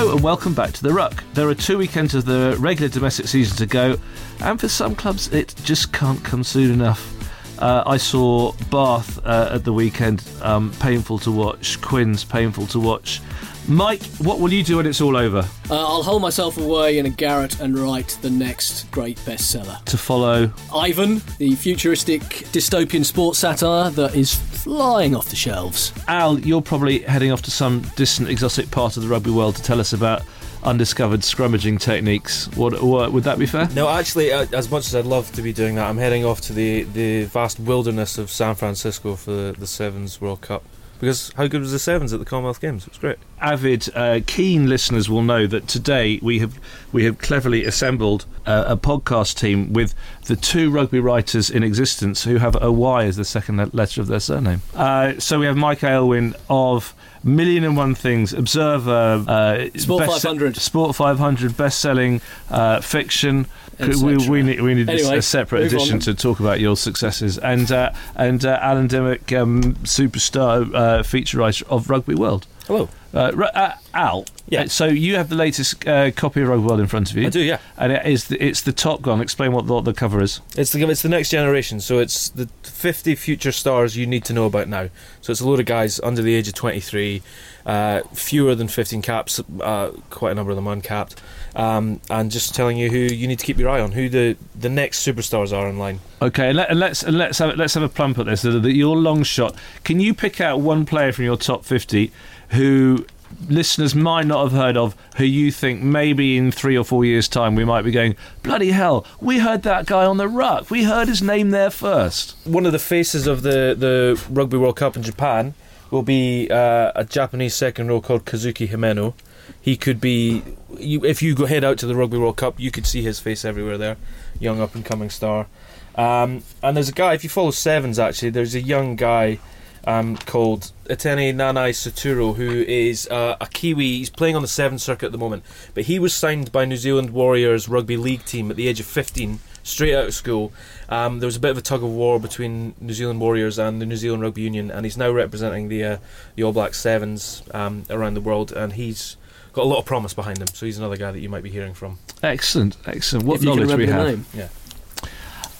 Hello and welcome back to the Ruck. There are two weekends of the regular domestic season to go, and for some clubs, it just can't come soon enough. Uh, I saw Bath uh, at the weekend, um, painful to watch. Quins painful to watch. Mike, what will you do when it's all over? Uh, I'll hold myself away in a garret and write the next great bestseller. To follow Ivan, the futuristic dystopian sports satire that is flying off the shelves. Al, you're probably heading off to some distant exotic part of the rugby world to tell us about undiscovered scrummaging techniques. What, what would that be fair? No, actually, uh, as much as I'd love to be doing that, I'm heading off to the, the vast wilderness of San Francisco for the, the Sevens World Cup. Because how good was the Sevens at the Commonwealth Games? It was great. Avid, uh, keen listeners will know that today we have we have cleverly assembled uh, a podcast team with the two rugby writers in existence who have a Y as the second letter of their surname. Uh, so we have Mike Aylwin of Million and One Things, Observer, uh, Sport best- 500. Sport 500, best-selling uh, fiction. We, we need we need Anyway, a separate edition on. to talk about your successes and uh, and uh, Alan Dymock, um, superstar uh, feature writer of Rugby World. Hello. Uh, uh, Al, Yeah. uh, so you have the latest uh, copy of Rugby World in front of you. I do, yeah. And it is the, it's the Top Gun. Explain what the, the cover is. It's the it's the next generation, so it's the 50 future stars you need to know about now. So it's a load of guys under the age of 23, uh, fewer than 15 caps, uh, quite a number of them uncapped, um, and just telling you who you need to keep your eye on, who the, the next superstars are in line. Okay, and, let, let's and let's have let's have a plump at this. The, the, your long shot. Can you pick out one player from your top fifty who listeners might not have heard of, who you think maybe in three or four years' time we might be going, bloody hell, we heard that guy on the ruck. We heard his name there first. One of the faces of the, the Rugby World Cup in Japan will be uh, a Japanese second row called Kazuki Himeno. He could be, you, if you go head out to the Rugby World Cup, you could see his face everywhere there. Young up and coming star. Um, and there's a guy, if you follow Sevens actually, there's a young guy um, called Etene Nanai-Seturo who is uh, a Kiwi. He's playing on the Sevens circuit at the moment. But he was signed by New Zealand Warriors rugby league team at the age of 15, straight out of school. Um, there was a bit of a tug of war between New Zealand Warriors and the New Zealand Rugby Union, and he's now representing the uh, the All Black Sevens um, around the world, and he's got a lot of promise behind him. So he's another guy that you might be hearing from. Excellent, excellent. What if you can knowledge we remember the have. name.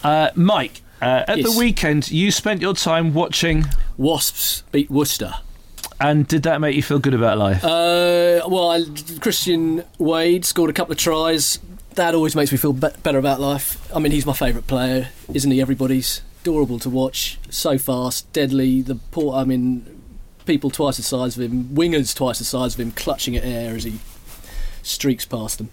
Uh, Mike, uh, at Yes. the weekend, you spent your time watching, Wasps beat Worcester. and did that make you feel good about life? Uh, well, I, Christian Wade scored a couple of tries. That always makes me feel be- better about life. I mean, he's my favourite player, isn't he? Everybody's adorable to watch. So fast, deadly. The poor, I mean, people twice the size of him, wingers twice the size of him, clutching at air as he streaks past them.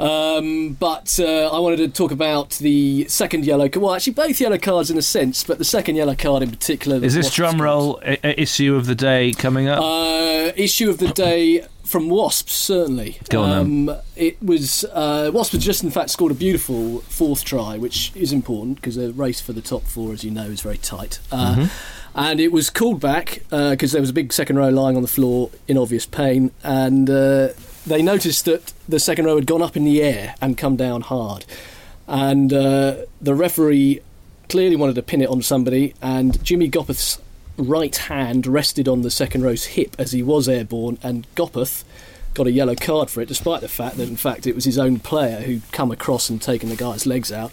Um, but uh, I wanted to talk about the second yellow. card. Well, actually, both yellow cards in a sense, but the second yellow card in particular. Is this drum roll i- issue of the day coming up? Uh, issue of the day from Wasps, certainly. Go on, um, It was uh, Wasps had just in fact scored a beautiful fourth try, which is important because the race for the top four, as you know, is very tight. Uh, Mm-hmm. And it was called back because there was a big second row lying on the floor in obvious pain, and uh, they noticed that the second row had gone up in the air and come down hard, and uh, the referee clearly wanted to pin it on somebody, and Jimmy Gopperth's right hand rested on the second row's hip as he was airborne, and Gopperth got a yellow card for it, despite the fact that in fact it was his own player who'd come across and taken the guy's legs out.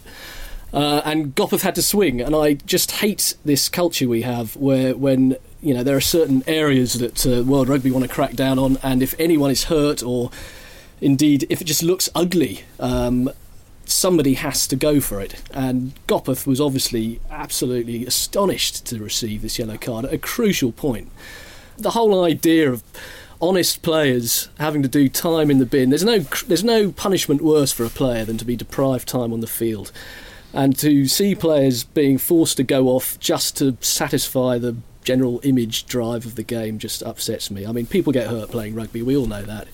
Uh, and Gopperth had to swing, and I just hate this culture we have where when you know there are certain areas that uh, World Rugby want to crack down on, and if anyone is hurt or indeed if it just looks ugly, um, somebody has to go for it. And Gopperth was obviously absolutely astonished to receive this yellow card at a crucial point. The whole idea of honest players having to do time in the bin. There's no there's no punishment worse for a player than to be deprived time on the field. And to see players being forced to go off just to satisfy the general image drive of the game just upsets me. I mean, people get hurt playing rugby, we all know that.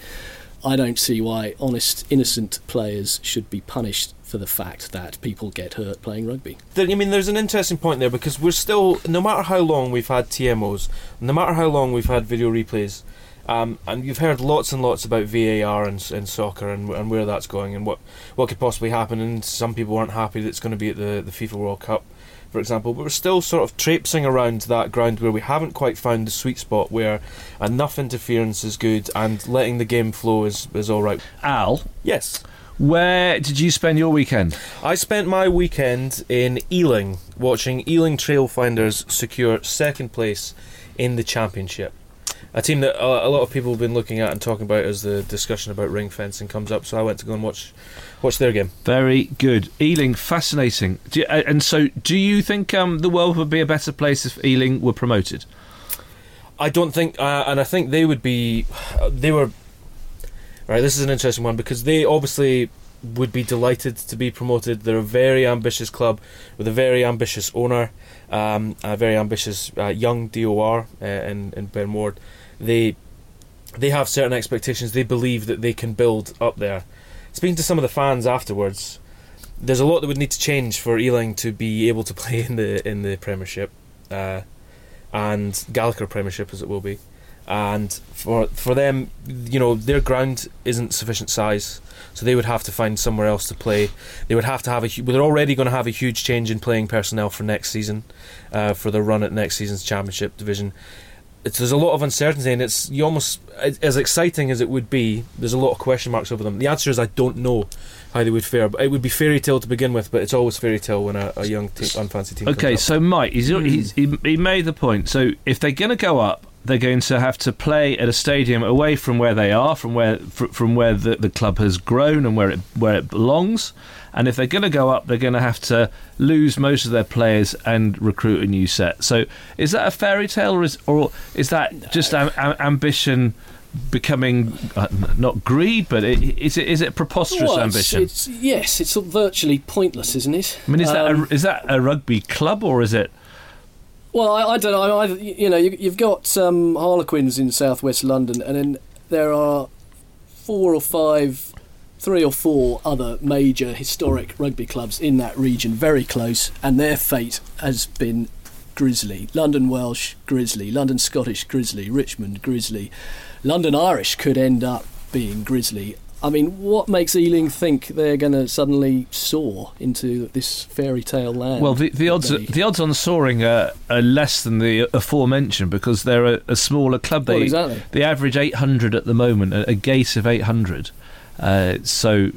I don't see why honest, innocent players should be punished for the fact that people get hurt playing rugby. I mean, there's an interesting point there because we're still, no matter how long we've had TMOs, no matter how long we've had video replays, um, and you've heard lots and lots about VAR and, and soccer and, and where that's going and what, what could possibly happen. And some people aren't happy that it's going to be at the, the FIFA World Cup for example, but we're still sort of traipsing around that ground where we haven't quite found the sweet spot where enough interference is good and letting the game flow is, is all right. Al, Yes. where did you spend your weekend? I spent my weekend in Ealing watching Ealing Trailfinders secure second place in the championship. A team that a, lot of people have been looking at and talking about as the discussion about ring fencing comes up. So I went to go and watch watch their game. Very good. Ealing, fascinating. You, and so, do you think um, the world would be a better place if Ealing were promoted? I don't think, uh, and I think they would be. They were. Right, this is an interesting one because they obviously would be delighted to be promoted. They're a very ambitious club with a very ambitious owner, um, a very ambitious uh, young DOR uh, in in Ben Ward. They they have certain expectations. They believe that they can build up there. Speaking to some of the fans afterwards, there's a lot that would need to change for Ealing to be able to play in the in the Premiership. Uh, and Gallagher Premiership as it will be. And for for them, you know, their ground isn't sufficient size, so they would have to find somewhere else to play. They would have to have a. They're already going to have a huge change in playing personnel for next season, uh, for the run at next season's Championship division. It's, there's a lot of uncertainty, and it's you almost as as exciting as it would be. There's a lot of question marks over them. The answer is I don't know how they would fare. But it would be fairy tale to begin with, but it's always fairy tale when a, a young team, unfancy team. Okay, comes up. so Mike, he's, hmm. he's, he, he made the point. So if they're going to go up, they're going to have to play at a stadium away from where they are, from where fr- from where the, the club has grown and where it where it belongs. And if they're going to go up, they're going to have to lose most of their players and recruit a new set. So is that a fairy tale, or is or is that just am, am, ambition? Becoming uh, not greed, but i- is it is it preposterous Well, it's- ambition? It's, yes, it's virtually pointless, isn't it? I mean, is that Um, a, is that a rugby club or is it? Well, I, I don't know. I, you know, you, you've got um, Harlequins in southwest London, and then there are four or five, three or four other major historic rugby clubs in that region, very close, and their fate has been grisly. London Welsh, Grizzly. London Scottish, Grizzly. Richmond, Grizzly. London Irish could end up being Grizzly. I mean, what makes Ealing think they're going to suddenly soar into this fairy tale land? Well, the, the odds They- the odds on soaring are, are less than the aforementioned because they're a, a smaller club. They Well, exactly. they average 800 at the moment, a, a gate of 800. Uh, so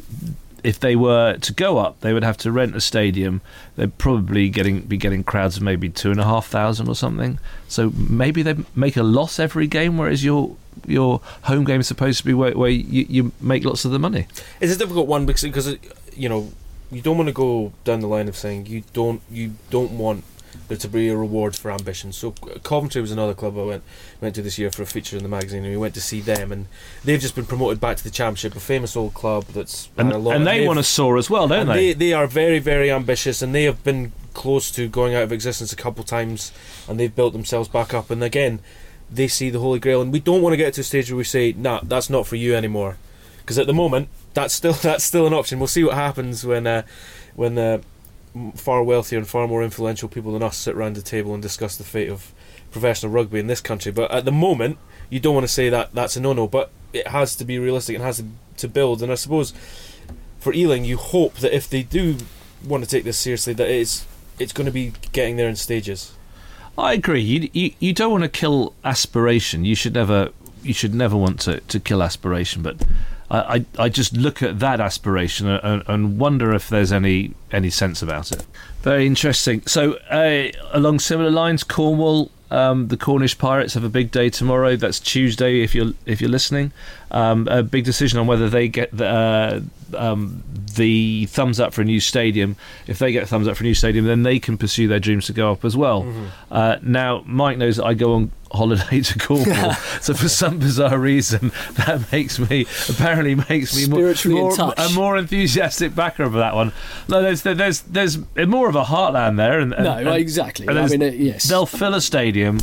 if they were to go up, they would have to rent a stadium. They'd probably getting be getting crowds of maybe two and a half thousand or something. So maybe they make a loss every game, whereas your your home game is supposed to be where, where you, you make lots of the money. It's a difficult one because because you know you don't want to go down the line of saying you don't you don't want there to be a reward for ambition. So Coventry was another club I went went to this year for a feature in the magazine, and we went to see them, and they've just been promoted back to the championship, a famous old club that's And, a lot. and they want to soar as well, don't they? they? They are very very ambitious, and they have been close to going out of existence a couple of times, and they've built themselves back up. And again, they see the holy grail, and we don't want to get to a stage where we say, "Nah, that's not for you anymore," because at the moment, that's still that's still an option. We'll see what happens when uh, when uh, far wealthier and far more influential people than us sit around the table and discuss the fate of professional rugby in this country. But at the moment, you don't want to say that that's a no-no, but it has to be realistic and has to, to build. And I suppose for Ealing, you hope that if they do want to take this seriously, that it's it's going to be getting there in stages. I agree. You, you you don't want to kill aspiration. You should never you should never want to, to kill aspiration. But I, I just look at that aspiration and, and wonder if there's any any sense about it. Very interesting. So uh, along similar lines, Cornwall. Um, the Cornish Pirates have a big day tomorrow. That's Tuesday. If you're if you're listening, um, a big decision on whether they get the, uh, um, the thumbs up for a new stadium. If they get a thumbs up for a new stadium, then they can pursue their dreams to go up as well. Uh, now, Mike knows that I go on holiday to Cornwall, so for some bizarre reason, that makes me apparently makes me more, in more touch. a more enthusiastic backer of that one. No, there's there's there's more of a heartland there, and, and no, and exactly. and I mean, yes. they'll fill a stadium,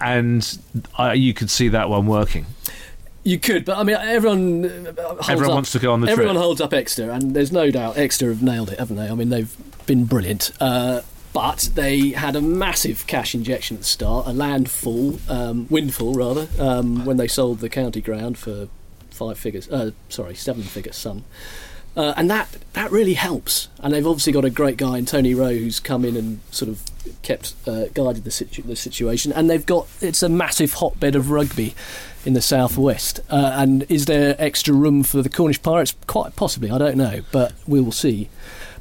and uh, you could see that one working. You could, but I mean, everyone uh, holds Everyone up, wants to go on the Everyone trip. holds up Exeter, and there's no doubt Exeter have nailed it, haven't they? I mean, they've been brilliant. Uh, but they had a massive cash injection at the start, a landfall, um, windfall rather, um, when they sold the county ground for five figures. Uh, sorry, seven figure sum. Uh, and that that really helps. And they've obviously got a great guy in Tony Rowe who's come in and sort of kept uh, guided the, situ- the situation. And they've got it's a massive hotbed of rugby in the southwest. Uh, and is there extra room for the Cornish Pirates? Quite possibly. I don't know, but we will see.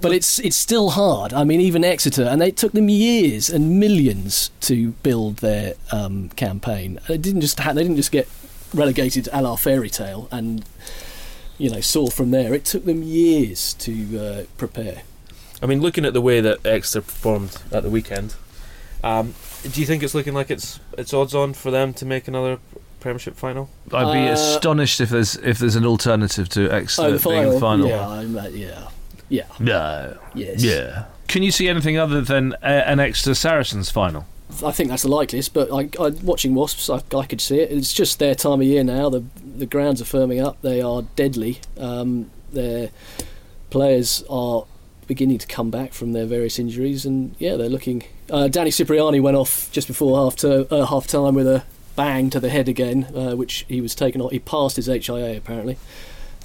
But it's it's still hard. I mean, even Exeter, and it took them years and millions to build their um, campaign. They didn't just ha- they didn't just get relegated a la fairy tale and you know soar from there. It took them years to uh, prepare. I mean, looking at the way that Exeter performed at the weekend, um, do you think it's looking like it's it's odds on for them to make another Premiership final? I'd be Uh, astonished if there's if there's an alternative to Exeter Oh, the being the final. Yeah, I'm, uh, yeah, yeah, No. yes, Yeah. Can you see anything other than uh, an Exeter Saracens final? I think that's the likeliest. But I, I, watching Wasps, I, I could see it. It's just their time of year now. The the grounds are firming up. They are deadly. Um, their players are beginning to come back from their various injuries, and yeah, they're looking. Uh, Danny Cipriani went off just before half to, uh, half time with a bang to the head again, uh, which he was taken off. He passed his HIA apparently,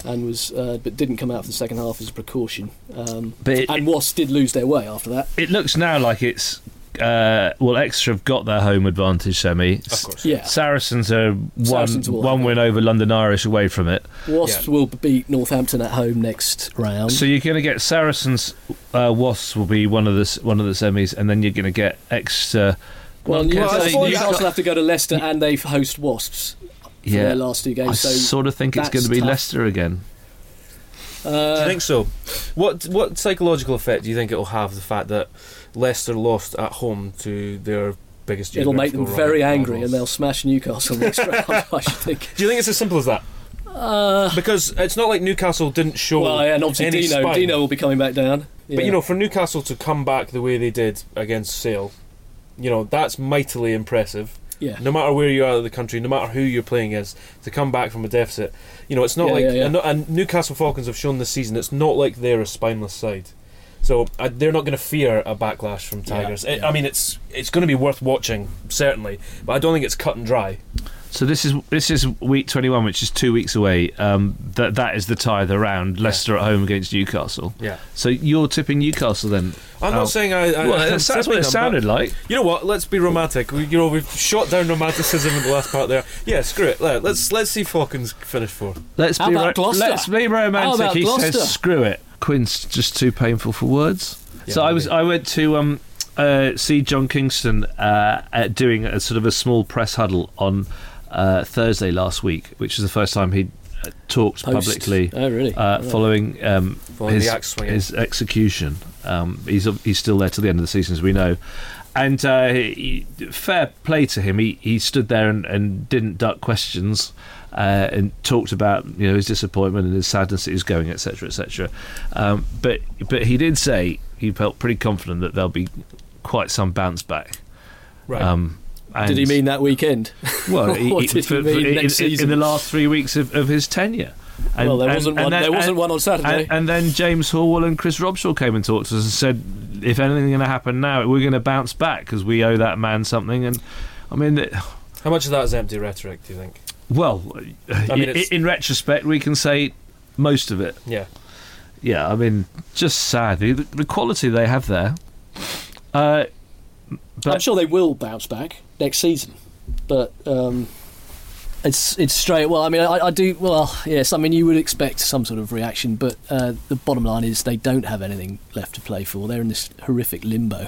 and was uh, but didn't come out for the second half as a precaution. Um, But it, and Wasps did lose their way after that. it looks now like it's uh, well, Exeter have got their home advantage semi. Of course. Yeah, Saracens are one Saracens one win over London Irish away from it. Wasps will beat Northampton at home next round. So you're going to get Saracens. Uh, Wasps will be one of the one of the semis, and then you're going to get Exeter. Well, Well, Newcastle, Newcastle have to go to Leicester and they host Wasps for Yeah, their last two I games. So, sort of think it's going to be tough. Leicester again. uh, do you think so? What what psychological effect do you think it'll have the fact that Leicester lost at home to their biggest? it'll make them geographical very rivals? angry and they'll smash Newcastle next round. I should think. Do you think it's as simple as that? Uh, Because it's not like Newcastle didn't show well, and obviously any Dino, spine. Dino will be coming back down. But you know, for Newcastle to come back the way they did against Sale, you know that's mightily impressive. Yeah, No matter where you are in the country, no matter who you're playing is, to come back from a deficit, you know it's not Yeah, like yeah, yeah. And, and Newcastle Falcons have shown this season it's not like they're a spineless side. So uh, they're not going to fear a backlash from Yeah, Tigers. It- yeah. I mean, it's it's going to be worth watching certainly, but I don't think it's cut and dry. So this is this is week 21, which is two weeks away. Um, that that is the tie of the round. Leicester at home against Newcastle. Yeah, So you're tipping Newcastle then? I'm not saying I. I well, I'm that's, that's what it sounded like. You know what? Let's be romantic. We, you know, we've shot down romanticism in the last part there. Yeah, screw it. Let, let's let's see Falcons finish four. Let's How be about Gloucester? let's be How romantic. about He Gloucester? says, "Screw it." Quins just too painful for words. Yeah, so I was. I went to um, uh, see John Kingston uh, doing a sort of a small press huddle on uh, Thursday last week, which is the first time he'd uh, talked Post. publicly Oh, really? uh, Right. following um, Following his, the his execution. Um, he's he's still there till the end of the season, as we know. And uh, he, fair play to him. He he stood there and, and didn't duck questions. Uh, and talked about you know his disappointment and his sadness that he was going, etc., etc. Um, but but he did say he felt pretty confident that there'll be quite some bounce back. Right. Um, Did he mean that weekend? well, he, What he- did he for- for- mean in, next in- in the last three weeks of, of his tenure? And- well, there and- wasn't and one. then- there wasn't and- one on Saturday. and, and then James Horwill and Chris Robshaw came and talked to us and said, if anything's going to happen now, we're going to bounce back because we owe that man something. And I mean, it- How much of that is empty rhetoric? Do you think? well, mean, i- it's- in retrospect, we can say most of it. Yeah. Yeah, I mean, just sad. The, the quality they have there. Uh, I'm sure they will bounce back next season, but um, it's it's straight. Well, I mean, I, I do. Well, yes, I mean, you would expect some sort of reaction, but uh, the bottom line is they don't have anything left to play for. They're in this horrific limbo.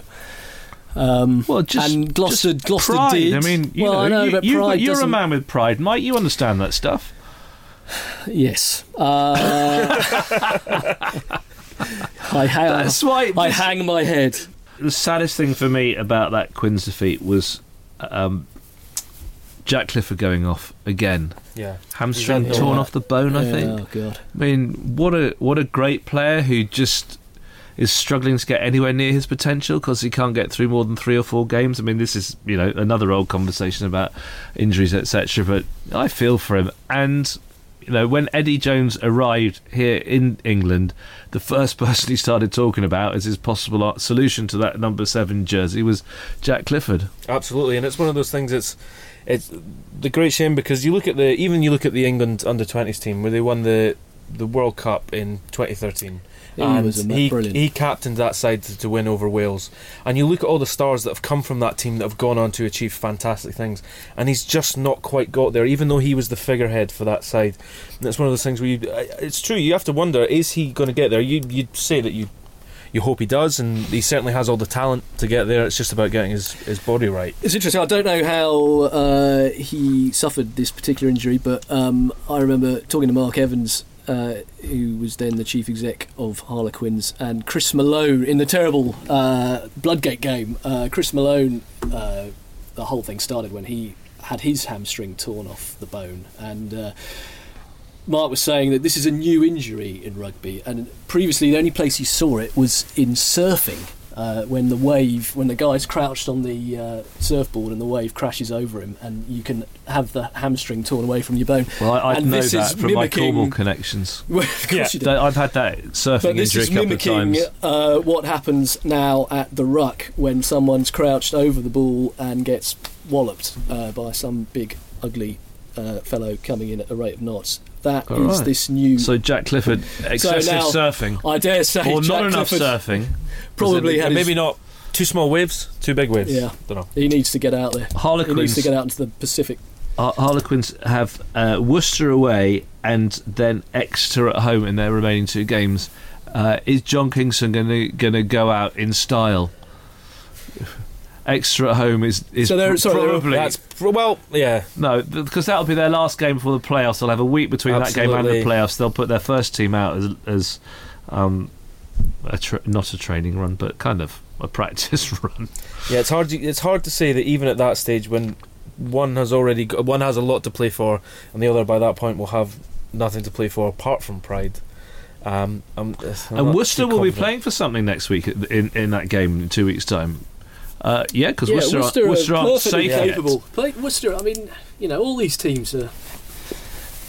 Um, well, just and Gloucester, just Gloucester pride. did. I mean, you well, know, I know, you, but you- pride you're a doesn't- man with pride, Mike. You understand that stuff. Yes. Uh, I hang. That's why. I hang my head. The saddest thing for me about that Quins defeat was um, Jack Clifford going off again. Yeah. Hamstring torn no- off the bone, I think. Oh god. I mean, what a what a great player who just is struggling to get anywhere near his potential because he can't get through more than three or four games. I mean, this is you know another old conversation about injuries, etc. But I feel for him, and you know when Eddie Jones arrived here in England, the first person he started talking about as his possible solution to that number seven jersey was Jack Clifford. Absolutely, and it's one of those things. It's it's the great shame because you look at the even you look at the England under twenties team where they won the the World Cup in 2013. He and was he, brilliant. he captained that side to, to win over Wales. And you look at all the stars that have come from that team that have gone on to achieve fantastic things, and he's just not quite got there, even though he was the figurehead for that side. And it's one of those things where you, it's true. You have to wonder: is he going to get there? You you'd say that you you hope he does, and he certainly has all the talent to get there. It's just about getting his, his body right. It's interesting. I don't know how uh, he suffered this particular injury, but um, I remember talking to Mark Evans, uh, who was then the chief exec of Harlequins, and Chris Malone in the terrible uh, Bloodgate game. Uh, Chris Malone, uh, the whole thing started when he had his hamstring torn off the bone, and. Uh, Mark was saying that this is a new injury in rugby, and previously the only place he saw it was in surfing. Uh, when the wave, when the guy's crouched on the uh, surfboard and the wave crashes over him, and you can have the hamstring torn away from your bone. Well, I, I know that from my Cornwall connections. Well, Yeah. you do. That- I've had that surfing But this injury is a couple of mimicking uh, what happens now at the ruck when someone's crouched over the ball and gets walloped uh, by some big, ugly uh, fellow coming in at a rate of knots. That is All right. this new. So Jack Clifford, excessive now- surfing, I dare say, or Jack not enough Clifford surfing. probably had maybe his- not too small waves, too big waves. Yeah. don't know. He needs to get out there. He needs to get out into the Pacific. Har- Harlequins have uh, Worcester away and then Exeter at home in their remaining two games. Uh, is John Kingston going to go out in style? Exeter at home is is So they're- sorry, they're- probably That's well, yeah. no because that'll be their last game before the playoffs. They'll have a week between that game and the playoffs. They'll put their first team out as as um, a tra- not a training run, but kind of a practice run. Yeah, it's hard. To, it's hard to say that even at that stage, when one has already got, one has a lot to play for, and the other by that point will have nothing to play for apart from pride. Um, I'm, I'm and Worcester will be playing for something next week in in that game in two weeks' time. Uh, yeah, because yeah, Worcester, Worcester, aren't, Worcester are aren't perfectly safe yet. capable. Play, Worcester, I mean, you know, all these teams are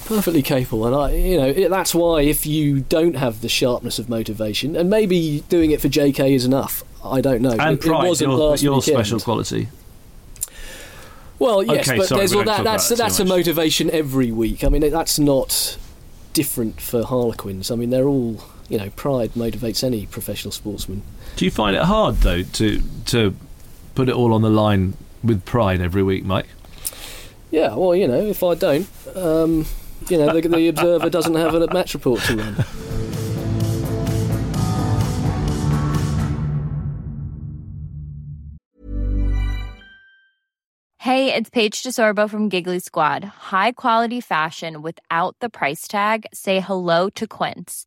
perfectly capable, and I, you know, it, that's why if you don't have the sharpness of motivation, and maybe doing it for JK is enough. I don't know. And it, pride, it wasn't your, your special quality. Well, yes, Okay, but sorry, there's all that, that's that that's a much. motivation every week. I mean, it, that's not different for Harlequins. I mean, they're all, you know, pride motivates any professional sportsman. Do you find it hard though to to put it all on the line with pride every week, Mike? Yeah, well, you know, if I don't, um, you know, the, the Observer doesn't have a match report to run. Hey, it's Paige DeSorbo from Giggly Squad. High quality fashion without the price tag. Say hello to Quince.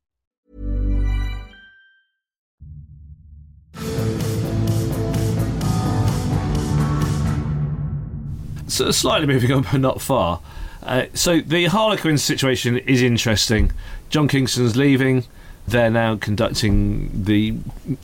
So slightly moving on, but not far. Uh, so the Harlequins situation is interesting. John Kingston's leaving. They're now conducting the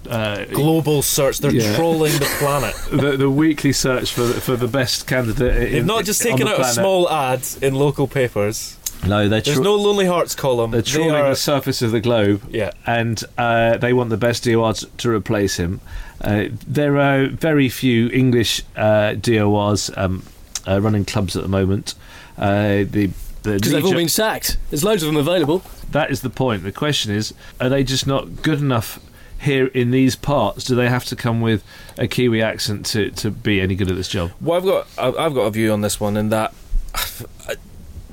uh, Global search. They're Yeah. trolling the planet. the, the weekly search for for the best candidate. They've in- not just on taken the out a small ad in local papers. No, they're There's tro- no Lonely Hearts column. they're They trawling are- the surface of the globe. yeah. and uh, they want the best DORs to replace him. Uh, there are very few English uh, DORs um, uh, running clubs at the moment. Uh, the the Because they've all been sacked. There's loads of them available. that is the point. The question is, are they just not good enough here in these parts? Do they have to come with a Kiwi accent to, to be any good at this job? Well, I've got I've I've got a view on this one in that,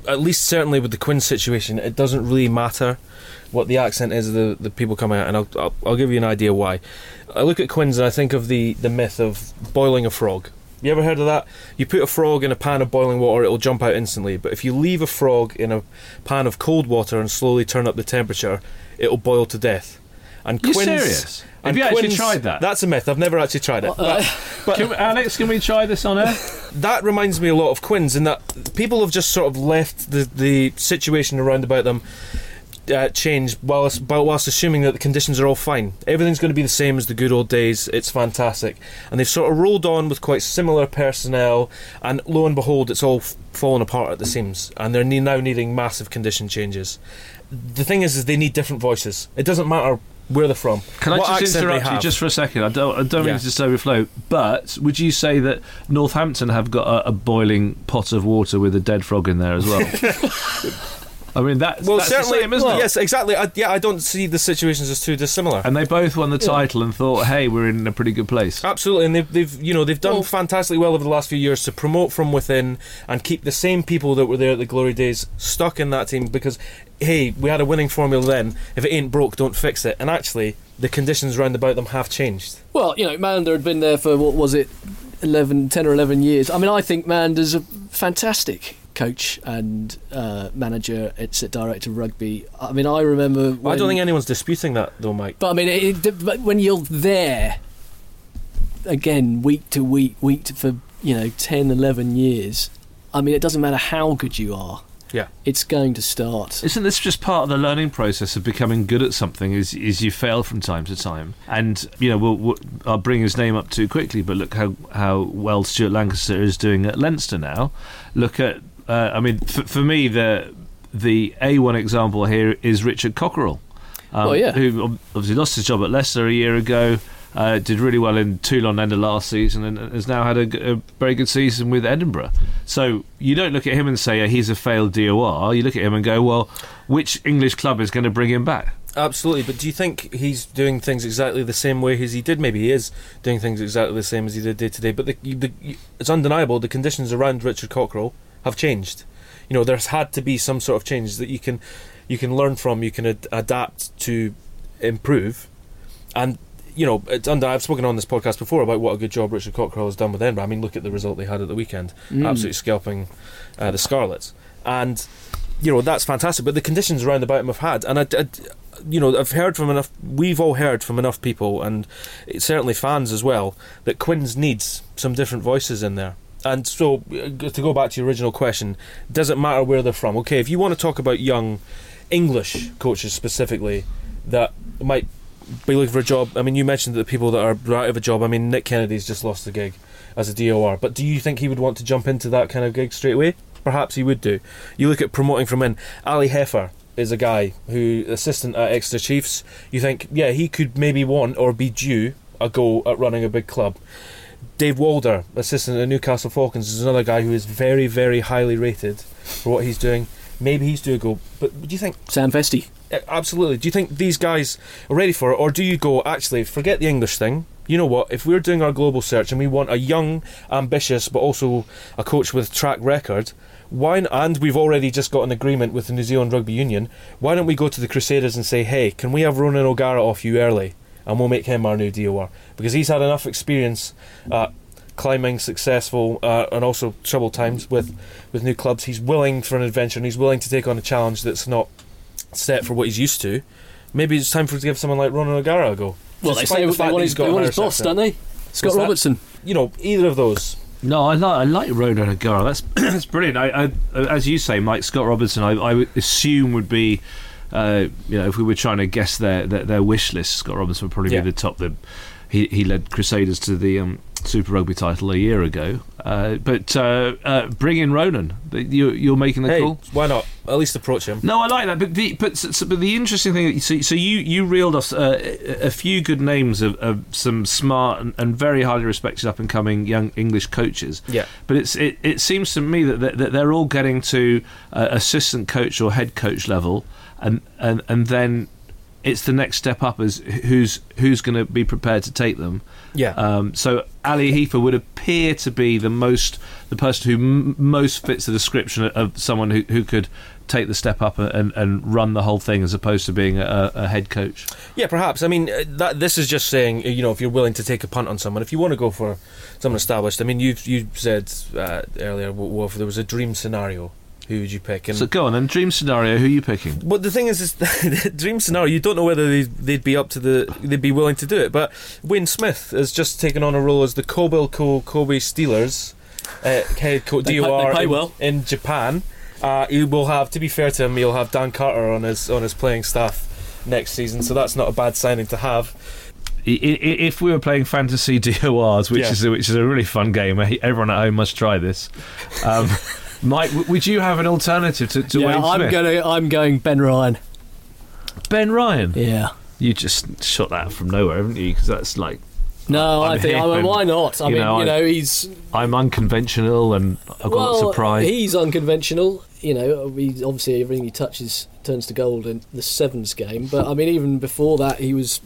at least certainly with the Quinn situation, it doesn't really matter what the accent is of the, the people coming out, and I'll, I'll I'll give you an idea why. I look at Quins and I think of the the myth of boiling a frog. You ever heard of that? You put a frog in a pan of boiling water, it'll jump out instantly. But if you leave a frog in a pan of cold water and slowly turn up the temperature, it'll boil to death. And You Quins, serious? Have you actually Quins- tried that? That's a myth. I've never actually tried it. Uh, But- Can we- Alex, can we try this on air? that reminds me a lot of Quins in that people have just sort of left the, the situation around about them uh, change whilst, whilst assuming that the conditions are all fine. Everything's going to be the same as the good old days. It's fantastic. And they've sort of rolled on with quite similar personnel, and lo and behold, it's all f- fallen apart at the seams. And they're ne- now needing massive condition changes. The thing is, is they need different voices. It doesn't matter where they're from. Can I what just interrupt you just for a second? I don't, I don't Yeah. mean to just flow, but would you say that Northampton have got a, a boiling pot of water with a dead frog in there as well? I mean, that, Well, that's certainly, the same, isn't well, it? yes, exactly. I, yeah, I don't see the situations as too dissimilar. And they both won the title and thought, hey, we're in a pretty good place. Absolutely, and they've, they've you know they've done Well- fantastically well over the last few years to promote from within and keep the same people that were there at the glory days stuck in that team because hey, we had a winning formula then. If it ain't broke, don't fix it. And actually, the conditions round about them have changed. Well, you know, Mallinder had been there for what was it, 11, 10 or eleven years. I mean, I think Mallinder's a fantastic coach and uh, manager, it's a director of rugby. I mean, I remember. When, I don't think anyone's disputing that though, Mike. But I mean, it, it, but when you're there again, week to week, week to, for you know 10, 11 years, I mean, it doesn't matter how good you are. Yeah. It's going to start. Isn't this just part of the learning process of becoming good at something? Is is you fail from time to time, and you know we'll, we'll, I'll bring his name up too quickly, but look how how well Stuart Lancaster is doing at Leinster now. Look at, uh, I mean, for, for me the the A one example here is Richard Cockerill, um, Well, yeah. who obviously lost his job at Leicester a year ago. Uh, did really well in Toulon end of last season and has now had a very good season with Edinburgh. So you don't look at him and say uh, he's a failed DOR. You look at him and go, well, which English club is going to bring him back? Absolutely, but do you think he's doing things exactly the same way as he did? Maybe he is doing things exactly the same as he did day to day. But the, the, it's undeniable the conditions around Richard Cockerill have changed. You know, there's had to be some sort of change that you can you can learn from, you can ad- adapt to improve, and you know, it's under, I've spoken on this podcast before about what a good job Richard Cockerill has done with Edinburgh. I mean, look at the result they had at the weekend, Mm. absolutely scalping uh, the Scarlets, and you know that's fantastic. But the conditions around about him have had, and I, I- you know, I've heard from enough. We've all heard from enough people, and certainly fans as well, that Quins needs some different voices in there. And so, uh, to go back to your original question, does it matter where they're from? Okay, if you want to talk about young English coaches specifically that might be looking for a job, I mean, you mentioned that the people that are out of a job. I mean, Nick Kennedy's just lost the gig as a DOR, but do you think he would want to jump into that kind of gig straight away? Perhaps he would do. You look at promoting from in. Ali Hepher is a guy who assistant at Exeter Chiefs. You think, yeah, he could maybe want or be due a go at running a big club. Dave Walder, assistant at Newcastle Falcons, is another guy who is very, very highly rated for what he's doing. Maybe he's due a go, but do you think Sam Vesty. uh, Absolutely. Do you think these guys are ready for it, or do you go actually forget the English thing? You know what? If we're doing our global search and we want a young, ambitious, but also a coach with track record, why? And we've already just got an agreement with the New Zealand Rugby Union. Why don't we go to the Crusaders and say, "Hey, can we have Ronan O'Gara off you early, and we'll make him our new DOR because he's had enough experience." Uh, climbing successful uh, and also troubled times with with new clubs he's willing for an adventure and he's willing to take on a challenge that's not set for what he's used to. Maybe it's time for to give someone like Ronan O'Gara a go. Well, they Despite say the they want his, got they want his boss, don't they? Scott that? Robertson. You know, either of those. No, I like I like Ronan O'Gara. That's that's brilliant. I, I, as you say, Mike Scott Robertson. I, I would assume would be, uh, you know, if we were trying to guess their their, their wish list, Scott Robinson would probably Yeah. be the top. The, he he led Crusaders to the um, Super Rugby title a year ago. Uh, but uh, uh, bring in Ronan. You, you're making the hey, call. why not? At least approach him. No, I like that, but the but, so, but the interesting thing, so, so you you reeled off uh, a a few good names of, of some smart and, and very highly respected up and coming young English coaches. Yeah. But it's it, it seems to me that, that, that they're all getting to uh, assistant coach or head coach level, and and and then it's the next step up as who's who's going to be prepared to take them. Yeah. Um, so Ali Hepher would appear to be the most the person who m- most fits the description of someone who, who could take the step up and, and run the whole thing as opposed to being a, a head coach. Yeah, perhaps. I mean, uh, that this is just saying, you know, if you're willing to take a punt on someone, if you want to go for someone established. I mean, you you said uh, earlier, well, if there was a dream scenario, who would you pick? And So go on then. Dream scenario. Who are you picking? But the thing is, is dream scenario. You don't know whether they'd, they'd be up to the, they'd be willing to do it. But Wayne Smith has just taken on a role as the Kobil Ko Kobe Steelers uh, head coach They DOR they in, well. in Japan, Uh, he will have, to be fair to him, he'll have Dan Carter on his on his playing staff next season, so that's not a bad signing to have. If we were playing fantasy DORs, which Yeah. is a, which is a really fun game, eh, everyone at home must try this. Um, Mike, w- would you have an alternative to, to yeah, Wayne I'm Smith? gonna. I'm going Ben Ryan. Ben Ryan. Yeah. You just shot that from nowhere, haven't you? Because that's like No, I'm I think. I mean, why not? I you mean, know, you I- know, he's I'm unconventional and I've got well, of pride. He's unconventional. You know, he, obviously everything he touches turns to gold in the sevens game. But I mean, even before that, he was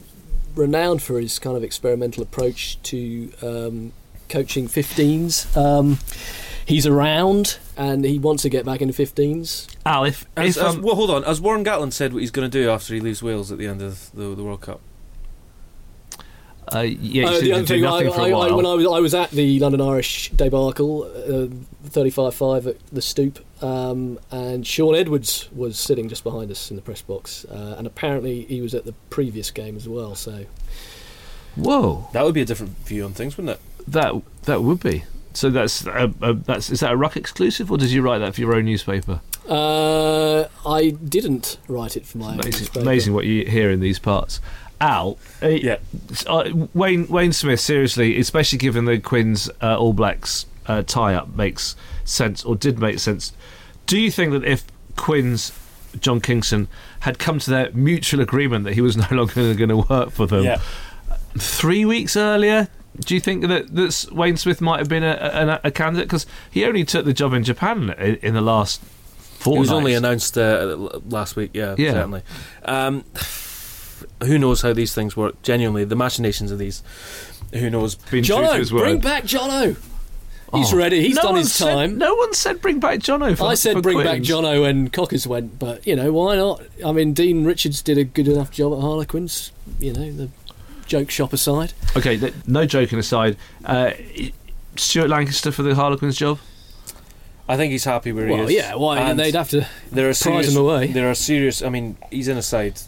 renowned for his kind of experimental approach to um, coaching 15s. Um, he's around, and he wants to get back into 15s. Al, if, As, if as- um, well, hold on. Has Warren Gatland said what he's going to do after he leaves Wales at the end of the, the World Cup? uh, yeah, Uh, you the seem other thing, I, nothing for a I, I, while. when I was, I was at the London Irish debacle, uh, 35-5 at the Stoop, um, and Shaun Edwards was sitting just behind us in the press box, uh, and apparently he was at the previous game as well. So Whoa, That would be a different view on things, wouldn't it? that that would be. So that's uh, uh, that's is that a Ruck exclusive or did you write that for your own newspaper? uh, I didn't write it for my own Amazing, newspaper. amazing what you hear in these parts. Al, uh, Yeah. uh, Wayne Wayne Smith, seriously, especially given the Quins uh, All Blacks uh, tie-up makes sense or did make sense. Do you think that if Quins John Kingston had come to their mutual agreement that he was no longer going to work for them yeah. three weeks earlier, do you think that, that Wayne Smith might have been a, a, a candidate? Because he only took the job in Japan in, in the last four? It was only announced uh, last week, yeah, Yeah. certainly. Um, who knows how these things work? Genuinely, the machinations of these. Who knows? Been true to his Jono, bring back Jono. He's Oh. ready. He's No done one his said- time. no one said bring back Jono. For, I said bring back Queens. Jono when Cockers went, but you know why not? I mean, Dean Richards did a good enough job at Harlequins. You know, the joke shop aside. Okay, th- no joking aside. Uh, Stuart Lancaster for the Harlequins job. I think he's happy where he Well, is. yeah, why? And they'd have to. there are prize serious, him away. There are serious. I mean, he's in a side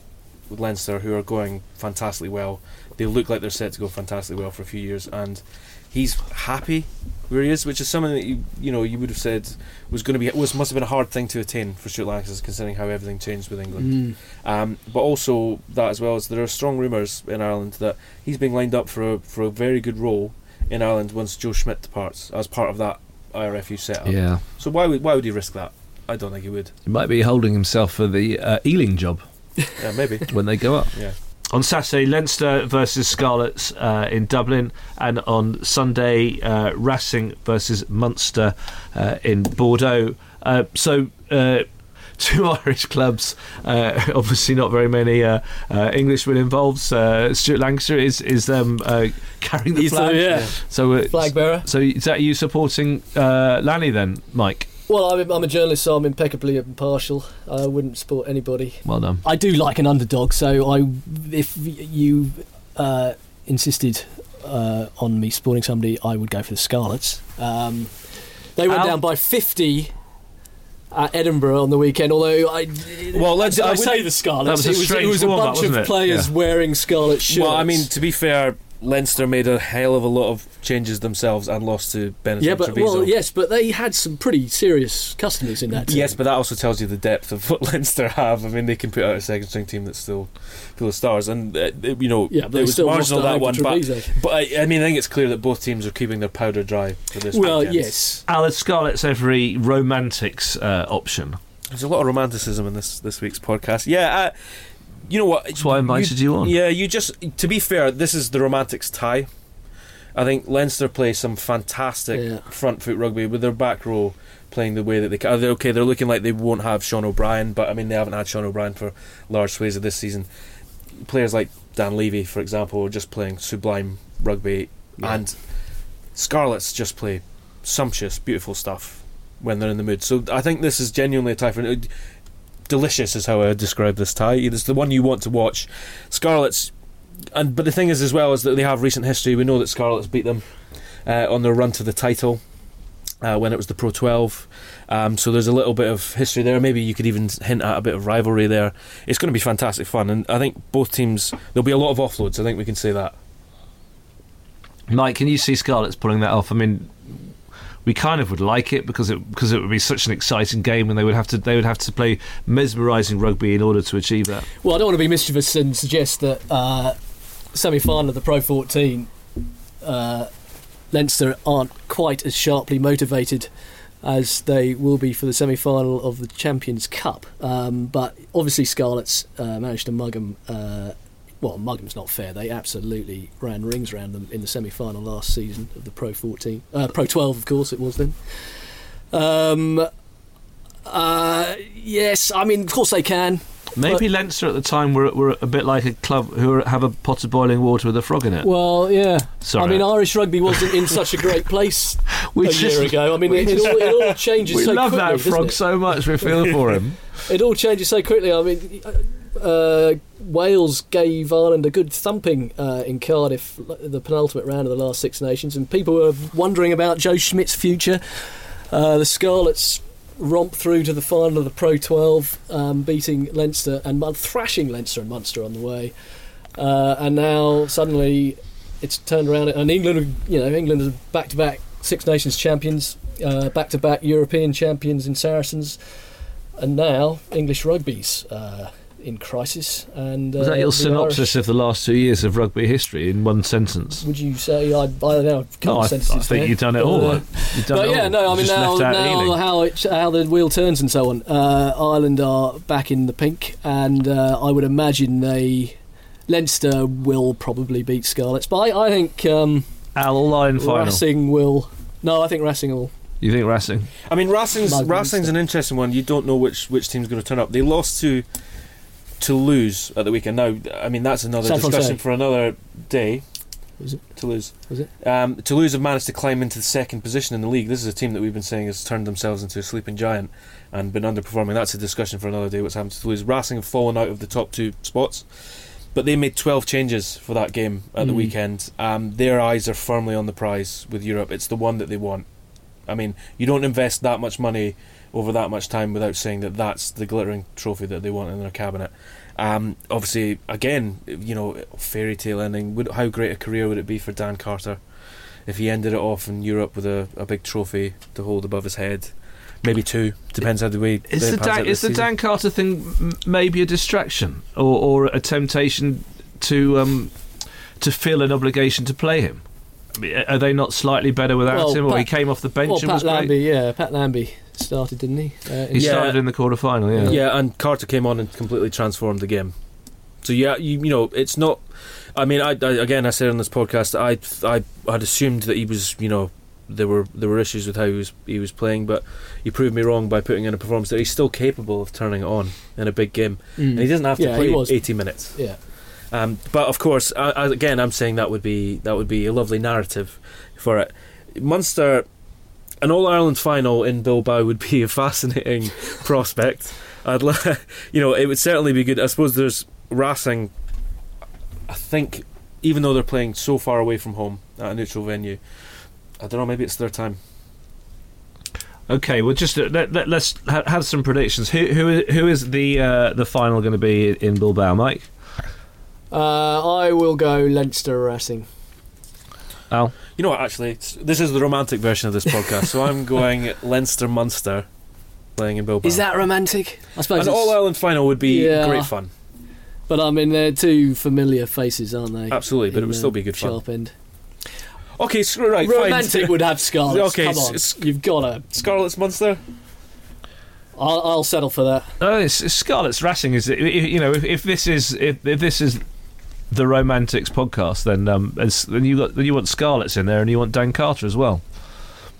with Leinster who are going fantastically well. They look like they're set to go fantastically well for a few years, and he's happy where he is, which is something that you you know you would have said was going to be was must have been a hard thing to attain for Stuart Lancaster, considering how everything changed with England. Mm. Um, but also that as well as there are strong rumours in Ireland that he's being lined up for a, for a very good role in Ireland once Joe Schmidt departs as part of that IRFU setup. Yeah, So why would why would he risk that? I don't think he would. he might be holding himself for the uh, Ealing job Yeah, maybe. when they go up. yeah. On Saturday, Leinster versus Scarlets uh, in Dublin, and on Sunday, uh, Racing versus Munster uh, in Bordeaux. Uh, so. Uh, Two Irish clubs, uh, obviously not very many uh, uh, Englishmen involved. Uh, Stuart Lancaster is is um, uh, carrying the He's the- flag. yeah. So, uh, Flag bearer. so is that you supporting uh, Lanny then, Mike? Well, I'm, I'm a journalist, so I'm impeccably impartial. I wouldn't support anybody. Well done. I do like an underdog, so I, if you uh, insisted uh, on me supporting somebody, I would go for the Scarlets. Um, they went Al? down by 50 at Edinburgh on the weekend. Although I, Well, let's- I, I say the Scarlets. That was a it was, it was a bunch of players Yeah. wearing Scarlet shirts. Well, I mean, to be fair, Leinster made a hell of a lot of changes themselves and lost to Benetton yeah, but Treviso. well, yes, but they had some pretty serious customers in that. Team. Yes, but that also tells you the depth of what Leinster have. I mean, they can put out a second string team that's still full of stars, and uh, you know, yeah, but it was still marginal at that one. But, but I, I mean, I think it's clear that both teams are keeping their powder dry for this. Week. Well, weekend. yes. Al, is Scarlet's every romantics uh, option. There's a lot of romanticism in this this week's podcast. Yeah, uh, you know what? That's why I invited you on. Yeah, you just to be fair, this is the romantics tie. I think Leinster play some fantastic Yeah. front foot rugby with their back row playing the way that they can. They're okay, they're looking like they won't have Sean O'Brien, but I mean they haven't had Sean O'Brien for large swathes of this season. Players like Dan Leavy, for example, are just playing sublime rugby, Yeah. and Scarlets just play sumptuous, beautiful stuff when they're in the mood. So I think this is genuinely a tie for. Delicious is how I describe this tie. It's the one you want to watch. Scarlets, and but the thing is as well is that they have recent history. We know that Scarlets beat them uh, on their run to the title uh, when it was the Pro 12. Um, so there's a little bit of history there. Maybe you could even hint at a bit of rivalry there. It's going to be fantastic fun, and I think both teams there'll be a lot of offloads. I think we can say that. Mike, can you see Scarlet's pulling that off? I mean, we kind of would like it because it because it would be such an exciting game, and they would have to they would have to play mesmerising rugby in order to achieve that. Well, I don't want to be mischievous and suggest that uh, semi-final of the Pro 14, uh, Leinster aren't quite as sharply motivated as they will be for the semi-final of the Champions Cup. Um, but obviously, Scarlets uh, managed to mug them. Well, mug them's not fair. They absolutely ran rings around them in the semi-final last season of the Pro 14, uh, Pro 12, of course it was then. Um, uh, yes, I mean, of course they can. Maybe But- Leinster at the time were were a bit like a club who have a pot of boiling water with a frog in it. Well, yeah. Sorry. I mean, Irish rugby wasn't in such a great place a just- year ago. I mean, it, it, all, it all changes we so love quickly. that frog so much. We feel for him. It all changes so quickly. I mean, uh, Wales gave Ireland a good thumping uh, in Cardiff, the penultimate round of the last Six Nations, and people were wondering about Joe Schmidt's future. Uh, the Scarlets romp through to the final of the Pro 12, um, beating Leinster and thrashing Leinster and Munster on the way. Uh, and now suddenly it's turned around, and England, you know, England are back-to-back Six Nations champions, uh, back-to-back European champions in Saracens, and now English rugby's uh, in crisis. And Was uh, that your the synopsis of the last two years of rugby history in one sentence? Would you say I? I don't know. a couple No, I, I think there. you've done it all. uh, You've done but it yeah, all. no, I mean now, now how it how the wheel turns and so on. Uh, Ireland are back in the pink, and uh, I would imagine they Leinster will probably beat Scarlets, but I, I think um, Al line final. Racing will. No, I think Racing will. You think Racing? I mean, Racing's Mug Racing's an interesting one. You don't know which which team's going to turn up. They lost to Toulouse at the weekend. Now, I mean, that's another San discussion for another day. Was it? Toulouse? Was it? Um, Toulouse have managed to climb into the second position in the league. This is a team that we've been saying has turned themselves into a sleeping giant and been underperforming. That's a discussion for another day. What's happened to Toulouse? Racing have fallen out of the top two spots. But they made 12 changes for that game at the Mm. weekend. Um, their eyes are firmly on the prize with Europe. It's the one that they want. I mean, you don't invest that much money over that much time without saying that that's the glittering trophy that they want in their cabinet. Um, obviously, again, you know, fairy tale ending. Would, how great a career would it be for Dan Carter if he ended it off in Europe with a, a big trophy to hold above his head? Maybe two. Depends how the way. Is the Dan, is the season. Dan Carter thing maybe a distraction or, or a temptation to um, to feel an obligation to play him? I mean, are they not slightly better without Well, him? Or he came off the bench Well, and Pat was great. Yeah, Pat Lambie started, didn't he? Uh, He Yeah. started in the quarter final. Yeah. Yeah, and Carter came on and completely transformed the game. So yeah, you, you know, it's not. I mean, I, I again, I said on this podcast, I I had assumed that he was, you know, there were there were issues with how he was he was playing, but he proved me wrong by putting in a performance that he's still capable of turning it on in a big game, mm. and he doesn't have to Yeah, play was. eighty minutes. Yeah. Um, but of course, I, I, again, I'm saying that would be that would be a lovely narrative for it. Munster, an All Ireland final in Bilbao would be a fascinating prospect. I'd, li- you know, it would certainly be good. I suppose there's Racing. I think, even though they're playing so far away from home at a neutral venue, I don't know. Maybe it's their time. Okay, well, just uh, let, let, us ha- have some predictions. Who who is, who is the uh, the final going to be in Bilbao, Mike? Uh, I will go Leinster Racing. Al, You know what? Actually, this is the romantic version of this podcast. so I'm going Leinster Munster, playing in Bilbao. Is that romantic? I suppose. An All Ireland final would be Yeah. great fun. But I mean, they're two familiar faces, aren't they? Absolutely, but it would still be good fun. Sharp end. Okay, screw right. fine. Romantic would have Scarlets. Okay, Come on, s- s- you've got to. Scarlet's Munster. I'll, I'll settle for that. oh, it's, it's Scarlet's Racing. Is it, you know if, if this is if, if this is the Romantics podcast, then um, then you got then you want Scarlet's in there, and you want Dan Carter as well.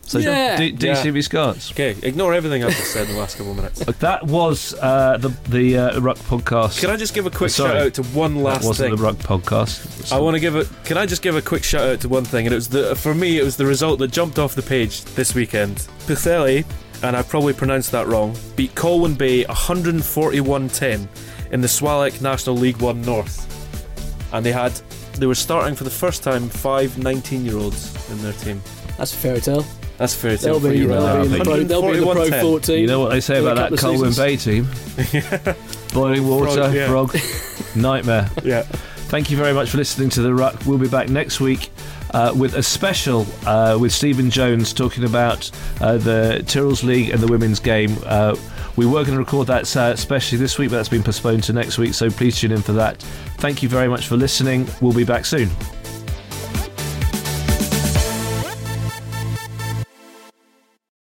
So Yeah. D- DCB Scarlets. Okay, ignore everything I've just said in the last couple of minutes. That was uh, the the uh, Ruck podcast. Can I just give a quick Sorry. shout out to one that last wasn't thing? the Ruck podcast. I want to give a. Can I just give a quick shout out to one thing? And it was the for me, it was the result that jumped off the page this weekend. Pwllheli, and I probably pronounced that wrong, beat Colwyn Bay 141-10 in the Swalec National League One North, and they had they were starting for the first time five 19 year olds in their team. That's a fairy tale. That's fairy tale. They'll, be, they'll, be, pro, they'll be in the Pro 14. You know what they say about that Colwyn Bay team? Boiling water, frog, yeah. frog. nightmare. Yeah. Thank you very much for listening to The Ruck. We'll be back next week. Uh, with a special uh, with Stephen Jones talking about uh, the Tyrrells League and the women's game. Uh, we were going to record that uh, especially this week, but that's been postponed to next week, so please tune in for that. Thank you very much for listening. We'll be back soon.